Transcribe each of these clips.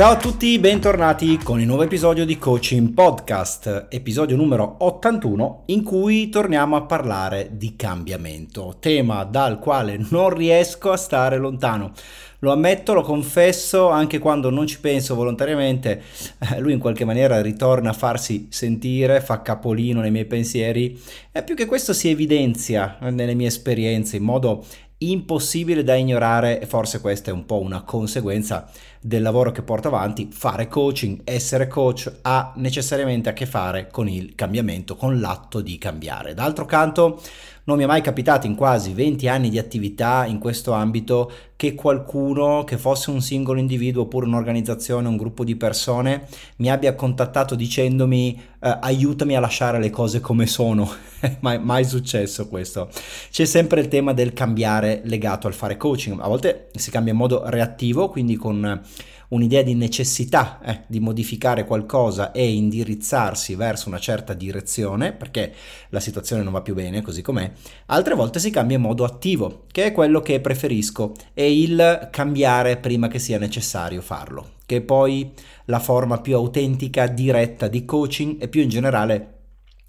Ciao a tutti, bentornati con il nuovo episodio di Coaching Podcast, episodio numero 81 in cui torniamo a parlare di cambiamento, tema dal quale non riesco a stare lontano. Lo ammetto, lo confesso, anche quando non ci penso volontariamente, eh, lui in qualche maniera ritorna a farsi sentire, fa capolino nei miei pensieri e più che questo si evidenzia nelle mie esperienze in modo impossibile da ignorare e forse questa è un po' una conseguenza del lavoro che porto avanti, fare coaching, essere coach ha necessariamente a che fare con il cambiamento, con l'atto di cambiare. D'altro canto non mi è mai capitato in quasi 20 anni di attività in questo ambito che qualcuno, che fosse un singolo individuo oppure un'organizzazione, un gruppo di persone, mi abbia contattato dicendomi eh, aiutami a lasciare le cose come sono. mai, mai successo questo. C'è sempre il tema del cambiare legato al fare coaching. A volte si cambia in modo reattivo, quindi con un'idea di necessità eh, di modificare qualcosa e indirizzarsi verso una certa direzione, perché la situazione non va più bene così com'è, altre volte si cambia in modo attivo, che è quello che preferisco, è il cambiare prima che sia necessario farlo, che poi la forma più autentica, diretta di coaching e più in generale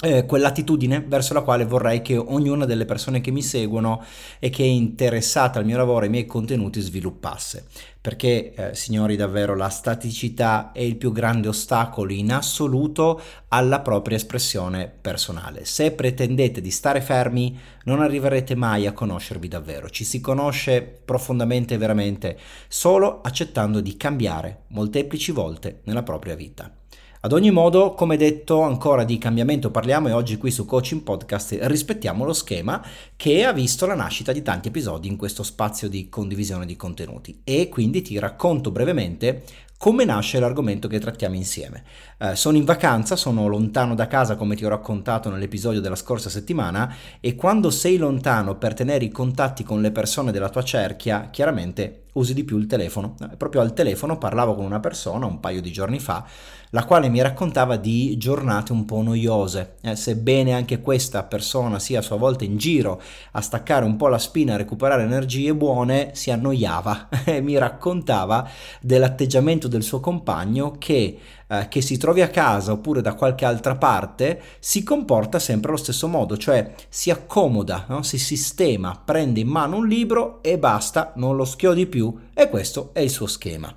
eh, quell'attitudine verso la quale vorrei che ognuna delle persone che mi seguono e che è interessata al mio lavoro e ai miei contenuti sviluppasse. Perché, eh, signori, davvero la staticità è il più grande ostacolo in assoluto alla propria espressione personale. Se pretendete di stare fermi, non arriverete mai a conoscervi davvero. Ci si conosce profondamente e veramente solo accettando di cambiare molteplici volte nella propria vita. Ad ogni modo, come detto, ancora di cambiamento parliamo e oggi qui su Coaching Podcast rispettiamo lo schema che ha visto la nascita di tanti episodi in questo spazio di condivisione di contenuti e quindi ti racconto brevemente come nasce l'argomento che trattiamo insieme. Eh, sono in vacanza, sono lontano da casa come ti ho raccontato nell'episodio della scorsa settimana e quando sei lontano per tenere i contatti con le persone della tua cerchia, chiaramente usi di più il telefono. Eh, proprio al telefono parlavo con una persona un paio di giorni fa la quale mi raccontava di giornate un po' noiose, eh, sebbene anche questa persona sia a sua volta in giro a staccare un po' la spina, a recuperare energie buone, si annoiava e mi raccontava dell'atteggiamento del suo compagno che eh, che si trovi a casa oppure da qualche altra parte si comporta sempre allo stesso modo, cioè si accomoda, no? si sistema, prende in mano un libro e basta, non lo schiodi più e questo è il suo schema.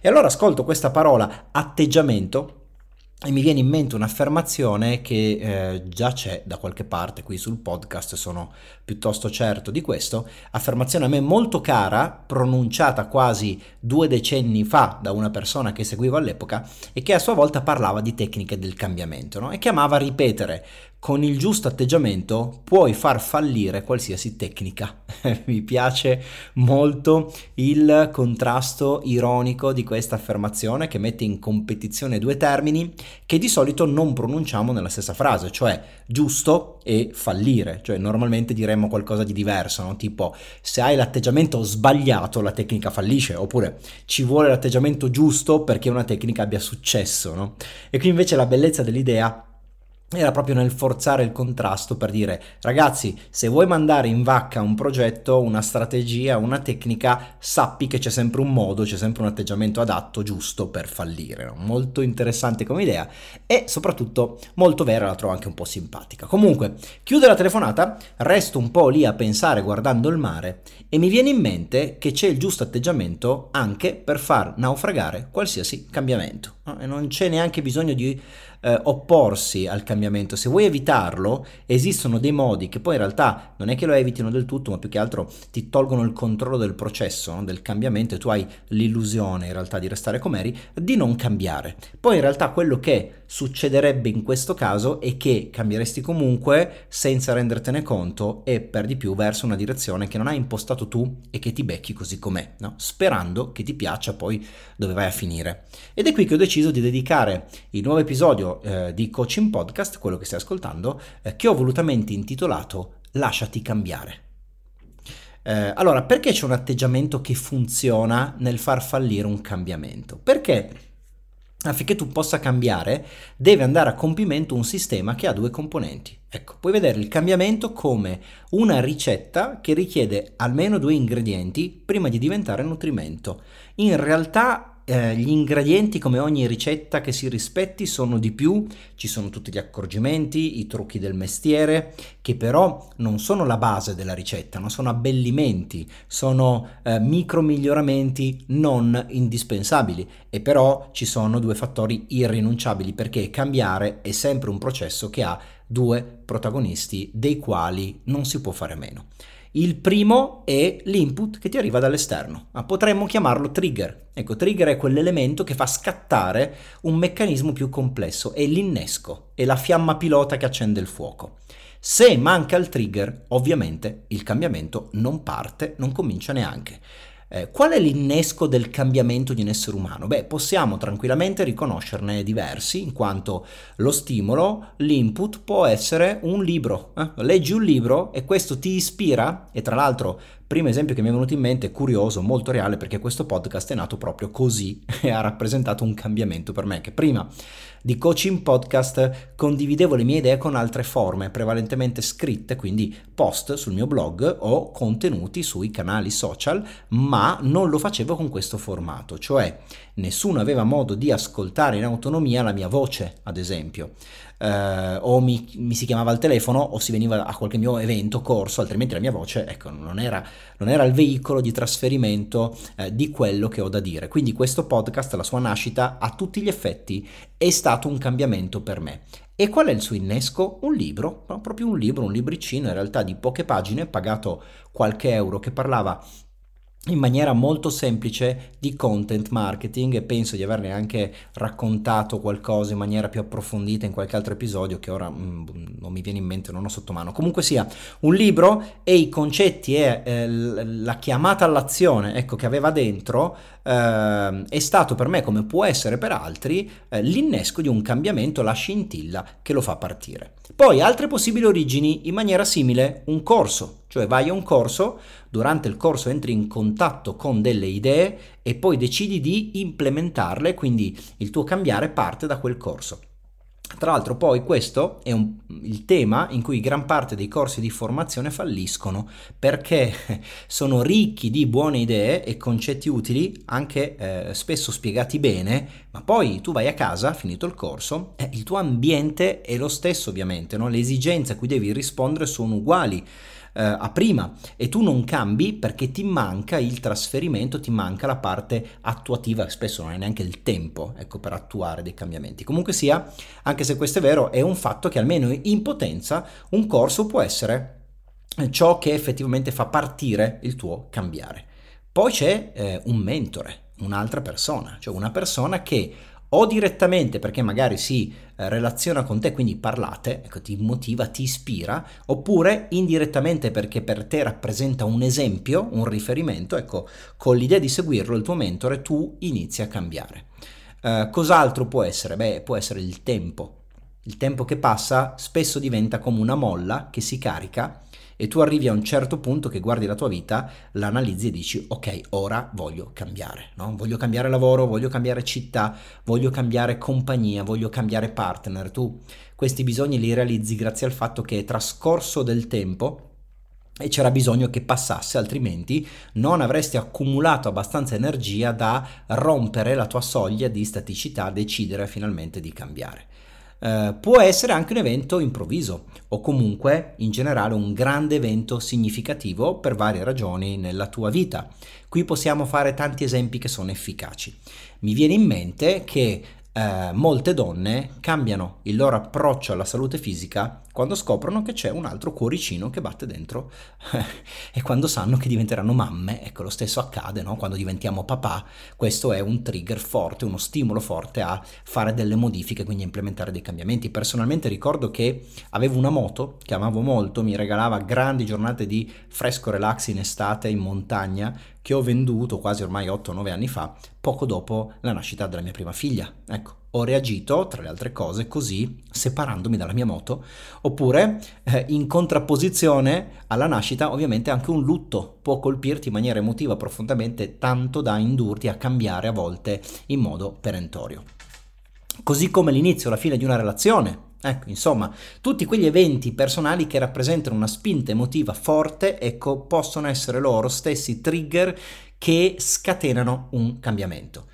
E allora ascolto questa parola atteggiamento e mi viene in mente un'affermazione che eh, già c'è da qualche parte qui sul podcast, sono piuttosto certo di questo, affermazione a me molto cara, pronunciata quasi due decenni fa da una persona che seguivo all'epoca e che a sua volta parlava di tecniche del cambiamento no? e che amava ripetere con il giusto atteggiamento puoi far fallire qualsiasi tecnica. Mi piace molto il contrasto ironico di questa affermazione che mette in competizione due termini che di solito non pronunciamo nella stessa frase, cioè giusto e fallire, cioè normalmente diremmo qualcosa di diverso, no? tipo se hai l'atteggiamento sbagliato la tecnica fallisce, oppure ci vuole l'atteggiamento giusto perché una tecnica abbia successo, no? E qui invece la bellezza dell'idea era proprio nel forzare il contrasto per dire ragazzi se vuoi mandare in vacca un progetto, una strategia, una tecnica, sappi che c'è sempre un modo, c'è sempre un atteggiamento adatto, giusto per fallire. Molto interessante come idea e soprattutto molto vera, la trovo anche un po' simpatica. Comunque, chiudo la telefonata, resto un po' lì a pensare guardando il mare e mi viene in mente che c'è il giusto atteggiamento anche per far naufragare qualsiasi cambiamento. E non c'è neanche bisogno di eh, opporsi al cambiamento, se vuoi evitarlo, esistono dei modi che poi in realtà non è che lo evitino del tutto, ma più che altro ti tolgono il controllo del processo, no? del cambiamento e tu hai l'illusione in realtà di restare come eri, di non cambiare. Poi in realtà quello che succederebbe in questo caso è che cambieresti comunque senza rendertene conto e per di più verso una direzione che non hai impostato tu e che ti becchi così com'è, no? sperando che ti piaccia poi dove vai a finire. Ed è qui che ho deciso di dedicare il nuovo episodio eh, di Coaching Podcast, quello che stai ascoltando, eh, che ho volutamente intitolato Lasciati cambiare. Eh, allora, perché c'è un atteggiamento che funziona nel far fallire un cambiamento? Perché affinché tu possa cambiare, deve andare a compimento un sistema che ha due componenti. Ecco, puoi vedere il cambiamento come una ricetta che richiede almeno due ingredienti prima di diventare nutrimento. In realtà eh, gli ingredienti come ogni ricetta che si rispetti sono di più, ci sono tutti gli accorgimenti, i trucchi del mestiere, che però non sono la base della ricetta, non sono abbellimenti, sono eh, micro miglioramenti non indispensabili e però ci sono due fattori irrinunciabili perché cambiare è sempre un processo che ha due protagonisti dei quali non si può fare meno. Il primo è l'input che ti arriva dall'esterno, ma potremmo chiamarlo trigger. Ecco, trigger è quell'elemento che fa scattare un meccanismo più complesso, è l'innesco, è la fiamma pilota che accende il fuoco. Se manca il trigger, ovviamente il cambiamento non parte, non comincia neanche. Eh, qual è l'innesco del cambiamento di un essere umano? Beh, possiamo tranquillamente riconoscerne diversi, in quanto lo stimolo, l'input può essere un libro. Eh? Leggi un libro e questo ti ispira, e tra l'altro primo esempio che mi è venuto in mente curioso, molto reale, perché questo podcast è nato proprio così e ha rappresentato un cambiamento per me, che prima di coaching podcast condividevo le mie idee con altre forme, prevalentemente scritte, quindi post sul mio blog o contenuti sui canali social, ma non lo facevo con questo formato, cioè nessuno aveva modo di ascoltare in autonomia la mia voce, ad esempio eh, o mi, mi, si chiamava al telefono o si veniva a qualche mio evento, corso, altrimenti la mia voce ecco, non, era, non era il veicolo di trasferimento eh, di quello che ho da dire. Quindi questo podcast, la sua nascita, a tutti gli effetti è stato un cambiamento per me. E qual è il suo innesco? Un libro, proprio un libro, un libricino in realtà di poche pagine, pagato qualche euro, che parlava in maniera molto semplice di content marketing e penso di averne anche raccontato qualcosa in maniera più approfondita in qualche altro episodio che ora mm, non mi viene in mente, non ho sotto mano. Comunque sia, un libro e i concetti e eh, la chiamata all'azione ecco, che aveva dentro eh, è stato per me, come può essere per altri, eh, l'innesco di un cambiamento, la scintilla che lo fa partire. Poi altre possibili origini in maniera simile, un corso, cioè vai a un corso, durante il corso entri in contatto con delle idee e poi decidi di implementarle, quindi il tuo cambiare parte da quel corso. Tra l'altro poi questo è un, il tema in cui gran parte dei corsi di formazione falliscono perché sono ricchi di buone idee e concetti utili, anche eh, spesso spiegati bene, ma poi tu vai a casa, finito il corso, eh, il tuo ambiente è lo stesso ovviamente, no? le esigenze a cui devi rispondere sono uguali eh, a prima e tu non cambi perché ti manca il trasferimento, ti manca la parte attuativa, spesso non hai neanche il tempo ecco, per attuare dei cambiamenti. Comunque sia, anche se questo è vero, è un fatto che almeno in potenza un corso può essere ciò che effettivamente fa partire il tuo cambiare. Poi c'è eh, un mentore, un'altra persona, cioè una persona che o direttamente perché magari si eh, relaziona con te, quindi parlate, ecco, ti motiva, ti ispira, oppure indirettamente perché per te rappresenta un esempio, un riferimento, ecco, con l'idea di seguirlo, il tuo mentore, tu inizi a cambiare. Eh, cos'altro può essere? Beh, può essere il tempo. Il tempo che passa spesso diventa come una molla che si carica e tu arrivi a un certo punto che guardi la tua vita, l'analizzi e dici ok, ora voglio cambiare, no? voglio cambiare lavoro, voglio cambiare città, voglio cambiare compagnia, voglio cambiare partner. Tu questi bisogni li realizzi grazie al fatto che è trascorso del tempo e c'era bisogno che passasse, altrimenti non avresti accumulato abbastanza energia da rompere la tua soglia di staticità, decidere finalmente di cambiare. Eh, può essere anche un evento improvviso o comunque in generale un grande evento significativo per varie ragioni nella tua vita. Qui possiamo fare tanti esempi che sono efficaci. Mi viene in mente che eh, molte donne cambiano il loro approccio alla salute fisica quando scoprono che c'è un altro cuoricino che batte dentro e quando sanno che diventeranno mamme, ecco lo stesso accade no? quando diventiamo papà, questo è un trigger forte, uno stimolo forte a fare delle modifiche, quindi a implementare dei cambiamenti. Personalmente ricordo che avevo una moto che amavo molto, mi regalava grandi giornate di fresco relax in estate in montagna che ho venduto quasi ormai 8-9 anni fa, poco dopo la nascita della mia prima figlia. Ecco, ho reagito, tra le altre cose, così, separandomi dalla mia moto, oppure eh, in contrapposizione alla nascita, ovviamente anche un lutto può colpirti in maniera emotiva profondamente, tanto da indurti a cambiare a volte in modo perentorio. Così come l'inizio o la fine di una relazione, Ecco, insomma, tutti quegli eventi personali che rappresentano una spinta emotiva forte, ecco, possono essere loro stessi trigger che scatenano un cambiamento.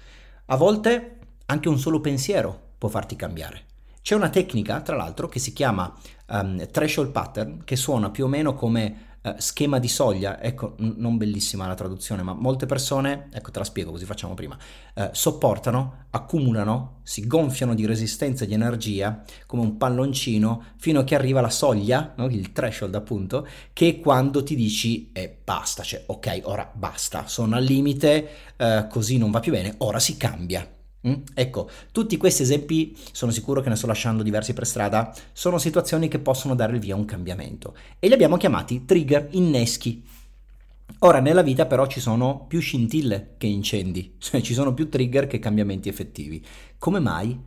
A volte anche un solo pensiero può farti cambiare. C'è una tecnica, tra l'altro, che si chiama um, threshold pattern, che suona più o meno come uh, schema di soglia, ecco, n- non bellissima la traduzione, ma molte persone, ecco te la spiego così facciamo prima, uh, sopportano, accumulano, si gonfiano di resistenza e di energia come un palloncino fino a che arriva la soglia, no? il threshold appunto, che quando ti dici eh, basta, cioè ok, ora basta, sono al limite, uh, così non va più bene, ora si cambia. Mm? Ecco, tutti questi esempi, sono sicuro che ne sto lasciando diversi per strada, sono situazioni che possono dare il via a un cambiamento e li abbiamo chiamati trigger inneschi. Ora, nella vita però ci sono più scintille che incendi, cioè ci sono più trigger che cambiamenti effettivi. Come mai?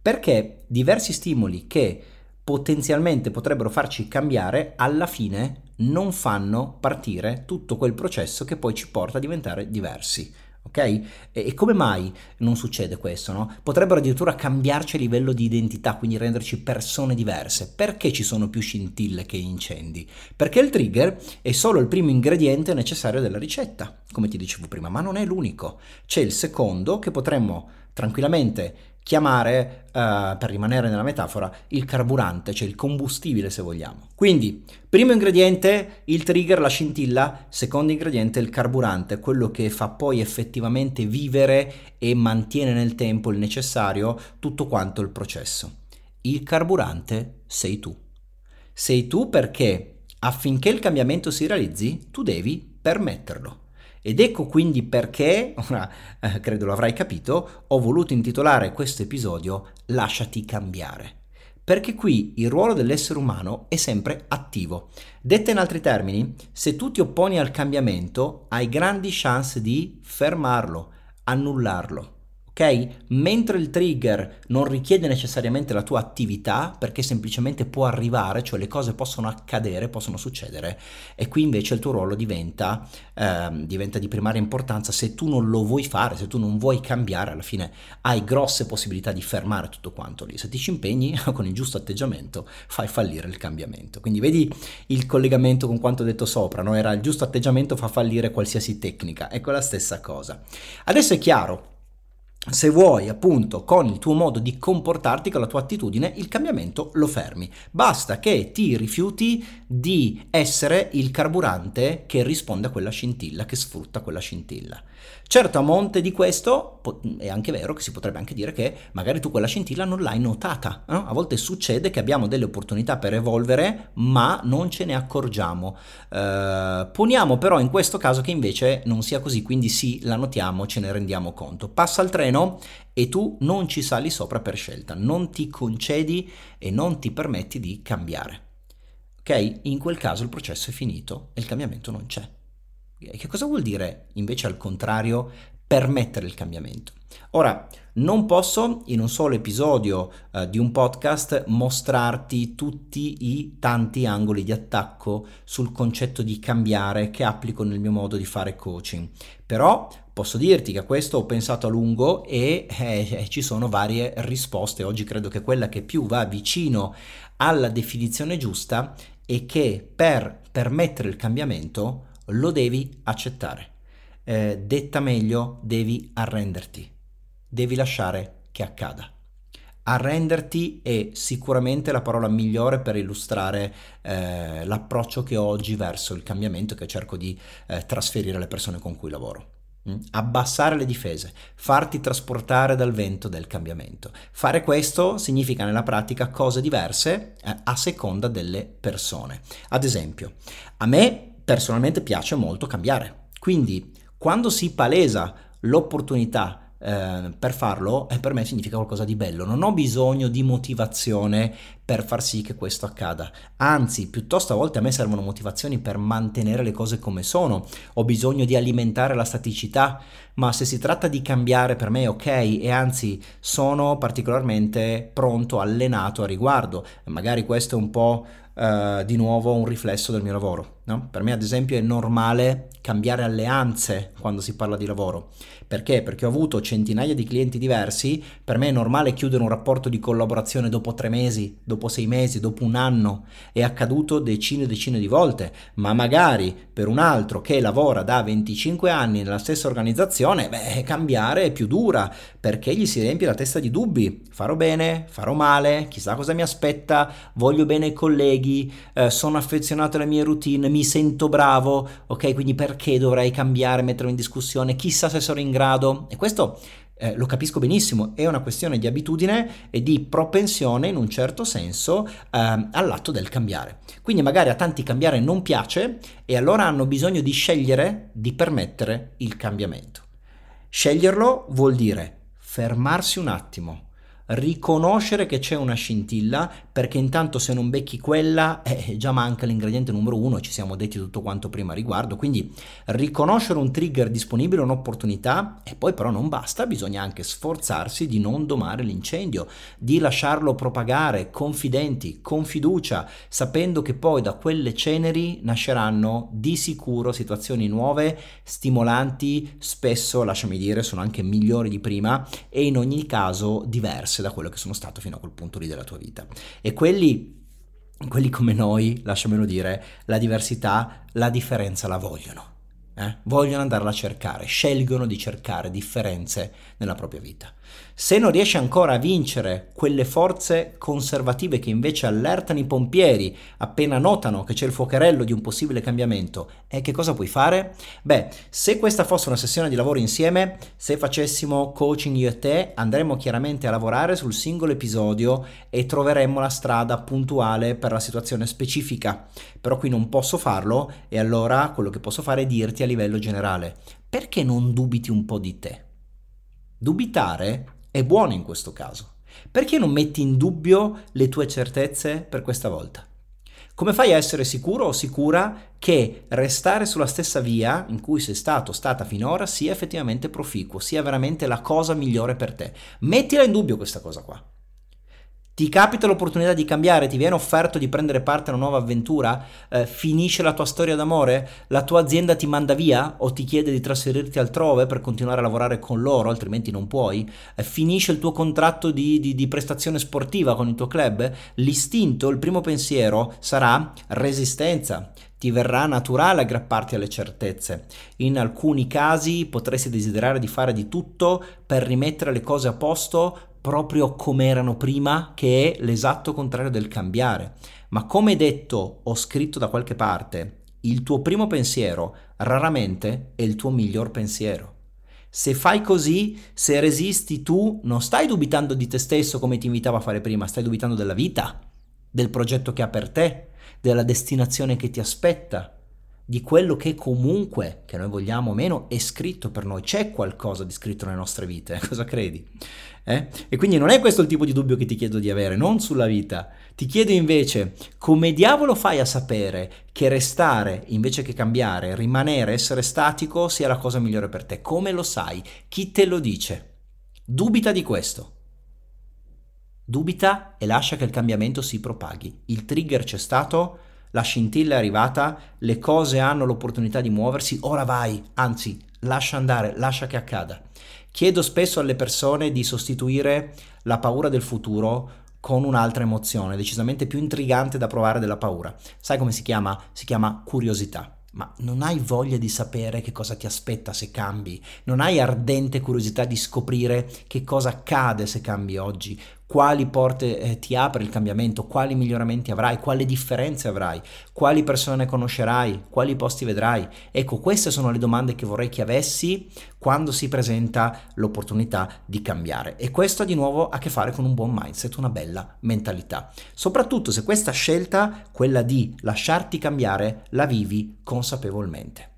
Perché diversi stimoli che potenzialmente potrebbero farci cambiare, alla fine non fanno partire tutto quel processo che poi ci porta a diventare diversi ok? E, come mai non succede questo, no? Potrebbero addirittura cambiarci a livello di identità, quindi renderci persone diverse. Perché ci sono più scintille che incendi? Perché il trigger è solo il primo ingrediente necessario della ricetta, come ti dicevo prima, ma non è l'unico. C'è il secondo che potremmo tranquillamente chiamare, uh, per rimanere nella metafora, il carburante, cioè il combustibile se vogliamo. Quindi, primo ingrediente, il trigger, la scintilla, secondo ingrediente, il carburante, quello che fa poi effettivamente vivere e mantiene nel tempo il necessario tutto quanto il processo. Il carburante sei tu. Sei tu perché affinché il cambiamento si realizzi, tu devi permetterlo. Ed ecco quindi perché, ora eh, credo lo avrai capito, ho voluto intitolare questo episodio Lasciati cambiare. Perché qui il ruolo dell'essere umano è sempre attivo. Detta in altri termini, se tu ti opponi al cambiamento, hai grandi chance di fermarlo, annullarlo ok? Mentre il trigger non richiede necessariamente la tua attività perché semplicemente può arrivare, cioè le cose possono accadere, possono succedere e qui invece il tuo ruolo diventa, eh, diventa di primaria importanza se tu non lo vuoi fare, se tu non vuoi cambiare, alla fine hai grosse possibilità di fermare tutto quanto lì. Se ti ci impegni con il giusto atteggiamento fai fallire il cambiamento. Quindi vedi il collegamento con quanto detto sopra, no? era il giusto atteggiamento fa fallire qualsiasi tecnica, ecco la stessa cosa. Adesso è chiaro se vuoi appunto con il tuo modo di comportarti, con la tua attitudine, il cambiamento lo fermi. Basta che ti rifiuti di essere il carburante che risponde a quella scintilla, che sfrutta quella scintilla. Certo, a monte di questo è anche vero che si potrebbe anche dire che magari tu quella scintilla non l'hai notata. No? A volte succede che abbiamo delle opportunità per evolvere, ma non ce ne accorgiamo. Eh, poniamo però in questo caso che invece non sia così, quindi sì, la notiamo, ce ne rendiamo conto. Passa il treno e tu non ci sali sopra per scelta, non ti concedi e non ti permetti di cambiare. Ok? In quel caso il processo è finito e il cambiamento non c'è. Che cosa vuol dire invece al contrario permettere il cambiamento? Ora, non posso in un solo episodio eh, di un podcast mostrarti tutti i tanti angoli di attacco sul concetto di cambiare che applico nel mio modo di fare coaching, però posso dirti che a questo ho pensato a lungo e eh, eh ci sono varie risposte. Oggi credo che quella che più va vicino alla definizione giusta è che per permettere il cambiamento lo devi accettare. Eh, detta meglio, devi arrenderti, devi lasciare che accada. Arrenderti è sicuramente la parola migliore per illustrare eh, l'approccio che ho oggi verso il cambiamento che cerco di eh, trasferire alle persone con cui lavoro. Mm? Abbassare le difese, farti trasportare dal vento del cambiamento. Fare questo significa nella pratica cose diverse eh, a seconda delle persone. Ad esempio, a me personalmente piace molto cambiare. Quindi quando si palesa l'opportunità eh, per farlo, eh, per me significa qualcosa di bello. Non ho bisogno di motivazione per far sì che questo accada. Anzi, piuttosto a volte a me servono motivazioni per mantenere le cose come sono. Ho bisogno di alimentare la staticità, ma se si tratta di cambiare per me è ok e anzi sono particolarmente pronto, allenato a riguardo. Magari questo è un po' uh, di nuovo un riflesso del mio lavoro. No? Per me ad esempio è normale cambiare alleanze quando si parla di lavoro. Perché? Perché ho avuto centinaia di clienti diversi, per me è normale chiudere un rapporto di collaborazione dopo tre mesi, dopo dopo sei mesi, dopo un anno, è accaduto decine e decine di volte, ma magari per un altro che lavora da 25 anni nella stessa organizzazione, beh, cambiare è più dura perché gli si riempie la testa di dubbi. Farò bene, farò male, chissà cosa mi aspetta, voglio bene i colleghi, eh, sono affezionato alle mie routine, mi sento bravo, ok? Quindi perché dovrei cambiare, mettermi in discussione? Chissà se sarò in grado. E questo eh, lo capisco benissimo, è una questione di abitudine e di propensione in un certo senso eh, all'atto del cambiare. Quindi magari a tanti cambiare non piace e allora hanno bisogno di scegliere di permettere il cambiamento. Sceglierlo vuol dire fermarsi un attimo, riconoscere che c'è una scintilla perché intanto se non becchi quella eh, già manca l'ingrediente numero uno ci siamo detti tutto quanto prima a riguardo quindi riconoscere un trigger disponibile un'opportunità e poi però non basta bisogna anche sforzarsi di non domare l'incendio di lasciarlo propagare confidenti con fiducia sapendo che poi da quelle ceneri nasceranno di sicuro situazioni nuove stimolanti spesso lasciami dire sono anche migliori di prima e in ogni caso diverse diverse da quello che sono stato fino a quel punto lì della tua vita. E quelli, quelli come noi, lasciamelo dire, la diversità, la differenza la vogliono. Eh? Vogliono andarla a cercare, scelgono di cercare differenze nella propria vita. Se non riesci ancora a vincere quelle forze conservative che invece allertano i pompieri appena notano che c'è il fuocherello di un possibile cambiamento, e che cosa puoi fare? Beh, se questa fosse una sessione di lavoro insieme, se facessimo coaching io e te, andremmo chiaramente a lavorare sul singolo episodio e troveremmo la strada puntuale per la situazione specifica. Però qui non posso farlo e allora quello che posso fare è dirti a livello generale, perché non dubiti un po' di te? Dubitare è buono in questo caso. Perché non metti in dubbio le tue certezze per questa volta? Come fai a essere sicuro o sicura che restare sulla stessa via in cui sei stato o stata finora sia effettivamente proficuo, sia veramente la cosa migliore per te? Mettila in dubbio questa cosa qua. Ti capita l'opportunità di cambiare, ti viene offerto di prendere parte a una nuova avventura, eh, finisce la tua storia d'amore, la tua azienda ti manda via? O ti chiede di trasferirti altrove per continuare a lavorare con loro, altrimenti non puoi, eh, finisce il tuo contratto di, di, di prestazione sportiva con il tuo club, l'istinto, il primo pensiero sarà resistenza, ti verrà naturale aggrapparti alle certezze. In alcuni casi potresti desiderare di fare di tutto per rimettere le cose a posto proprio come erano prima, che è l'esatto contrario del cambiare. Ma come detto o scritto da qualche parte, il tuo primo pensiero raramente è il tuo miglior pensiero. Se fai così, se resisti tu, non stai dubitando di te stesso come ti invitavo a fare prima, stai dubitando della vita, del progetto che ha per te, della destinazione che ti aspetta, di quello che comunque, che noi vogliamo o meno, è scritto per noi. C'è qualcosa di scritto nelle nostre vite, cosa credi? Eh? E quindi non è questo il tipo di dubbio che ti chiedo di avere, non sulla vita. Ti chiedo invece come diavolo fai a sapere che restare invece che cambiare, rimanere, essere statico sia la cosa migliore per te? Come lo sai? Chi te lo dice? Dubita di questo. Dubita e lascia che il cambiamento si propaghi. Il trigger c'è stato, la scintilla è arrivata, le cose hanno l'opportunità di muoversi, ora vai, anzi, lascia andare, lascia che accada. Chiedo spesso alle persone di sostituire la paura del futuro con un'altra emozione, decisamente più intrigante da provare della paura. Sai come si chiama? Si chiama curiosità. Ma non hai voglia di sapere che cosa ti aspetta se cambi? Non hai ardente curiosità di scoprire che cosa accade se cambi oggi? Quali porte eh, ti apre il cambiamento, quali miglioramenti avrai, quali differenze avrai, quali persone conoscerai, quali posti vedrai. Ecco, queste sono le domande che vorrei che avessi quando si presenta l'opportunità di cambiare. E questo ha di nuovo a che fare con un buon mindset, una bella mentalità. Soprattutto se questa scelta, quella di lasciarti cambiare, la vivi consapevolmente.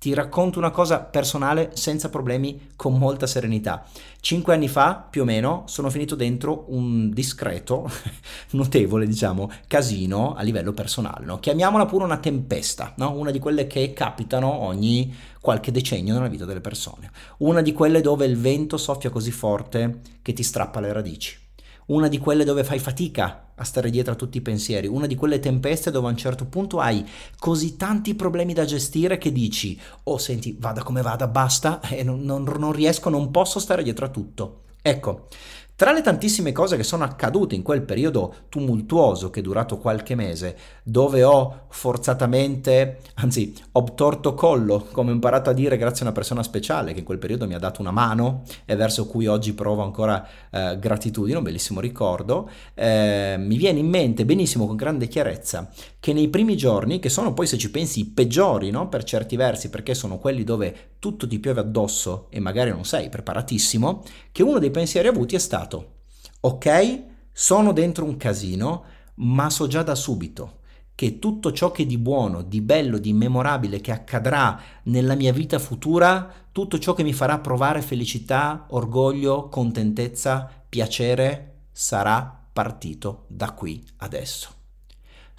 Ti racconto una cosa personale senza problemi, con molta serenità. Cinque anni fa, più o meno, sono finito dentro un discreto, notevole, diciamo, casino a livello personale. No? Chiamiamola pure una tempesta, no? una di quelle che capitano ogni qualche decennio nella vita delle persone. Una di quelle dove il vento soffia così forte che ti strappa le radici una di quelle dove fai fatica a stare dietro a tutti i pensieri, una di quelle tempeste dove a un certo punto hai così tanti problemi da gestire che dici, oh senti, vada come vada, basta, e non, non, non riesco, non posso stare dietro a tutto. Ecco, Tra le tantissime cose che sono accadute in quel periodo tumultuoso che è durato qualche mese, dove ho forzatamente, anzi ho torto collo, come ho imparato a dire grazie a una persona speciale che in quel periodo mi ha dato una mano e verso cui oggi provo ancora eh, gratitudine, un bellissimo ricordo, eh, mi viene in mente benissimo con grande chiarezza che nei primi giorni, che sono poi se ci pensi i peggiori no? per certi versi, perché sono quelli dove tutto ti piove addosso e magari non sei preparatissimo, che uno dei pensieri avuti è stato ok, sono dentro un casino, ma so già da subito che tutto ciò che di buono, di bello, di memorabile che accadrà nella mia vita futura, tutto ciò che mi farà provare felicità, orgoglio, contentezza, piacere, sarà partito da qui adesso.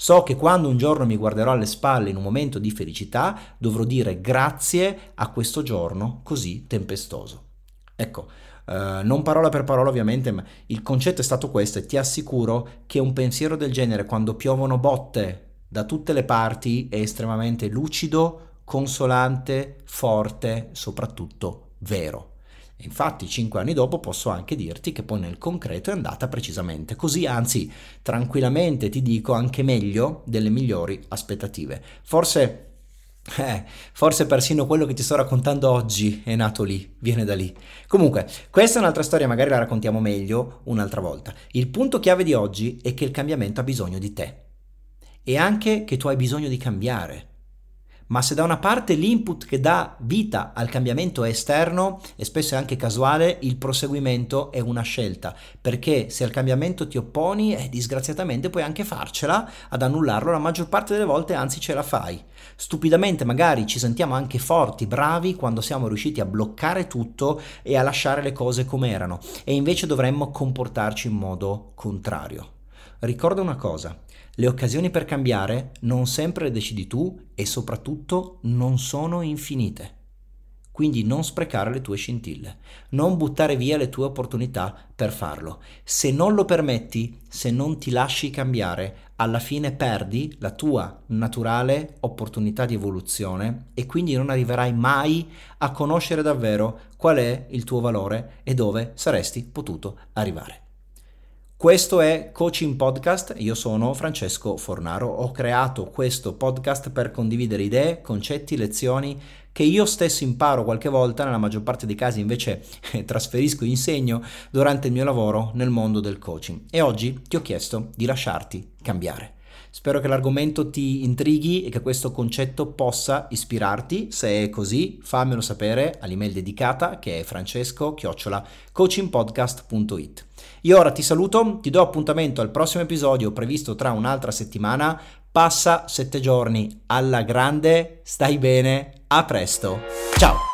So che quando un giorno mi guarderò alle spalle in un momento di felicità, dovrò dire grazie a questo giorno così tempestoso. Ecco, Uh, non parola per parola ovviamente, ma il concetto è stato questo e ti assicuro che un pensiero del genere quando piovono botte da tutte le parti è estremamente lucido, consolante, forte, soprattutto vero. Infatti, cinque anni dopo posso anche dirti che poi nel concreto è andata precisamente così, anzi, tranquillamente ti dico anche meglio delle migliori aspettative. Forse eh, forse persino quello che ti sto raccontando oggi è nato lì, viene da lì. Comunque, questa è un'altra storia, magari la raccontiamo meglio un'altra volta. Il punto chiave di oggi è che il cambiamento ha bisogno di te e anche che tu hai bisogno di cambiare ma se da una parte l'input che dà vita al cambiamento è esterno e spesso è anche casuale, il proseguimento è una scelta, perché se al cambiamento ti opponi, eh, disgraziatamente puoi anche farcela ad annullarlo, la maggior parte delle volte anzi ce la fai. Stupidamente magari ci sentiamo anche forti, bravi quando siamo riusciti a bloccare tutto e a lasciare le cose come erano e invece dovremmo comportarci in modo contrario. Ricorda una cosa, le occasioni per cambiare non sempre le decidi tu e soprattutto non sono infinite. Quindi non sprecare le tue scintille, non buttare via le tue opportunità per farlo. Se non lo permetti, se non ti lasci cambiare, alla fine perdi la tua naturale opportunità di evoluzione e quindi non arriverai mai a conoscere davvero qual è il tuo valore e dove saresti potuto arrivare. Questo è Coaching Podcast, io sono Francesco Fornaro, ho creato questo podcast per condividere idee, concetti, lezioni che io stesso imparo qualche volta, nella maggior parte dei casi invece trasferisco e insegno durante il mio lavoro nel mondo del coaching. E oggi ti ho chiesto di lasciarti cambiare. Spero che l'argomento ti intrighi e che questo concetto possa ispirarti. Se è così, fammelo sapere all'email dedicata che è francesco-coachingpodcast.it. Io ora ti saluto, ti do appuntamento al prossimo episodio previsto tra un'altra settimana. Passa sette giorni alla grande, stai bene, a presto, ciao!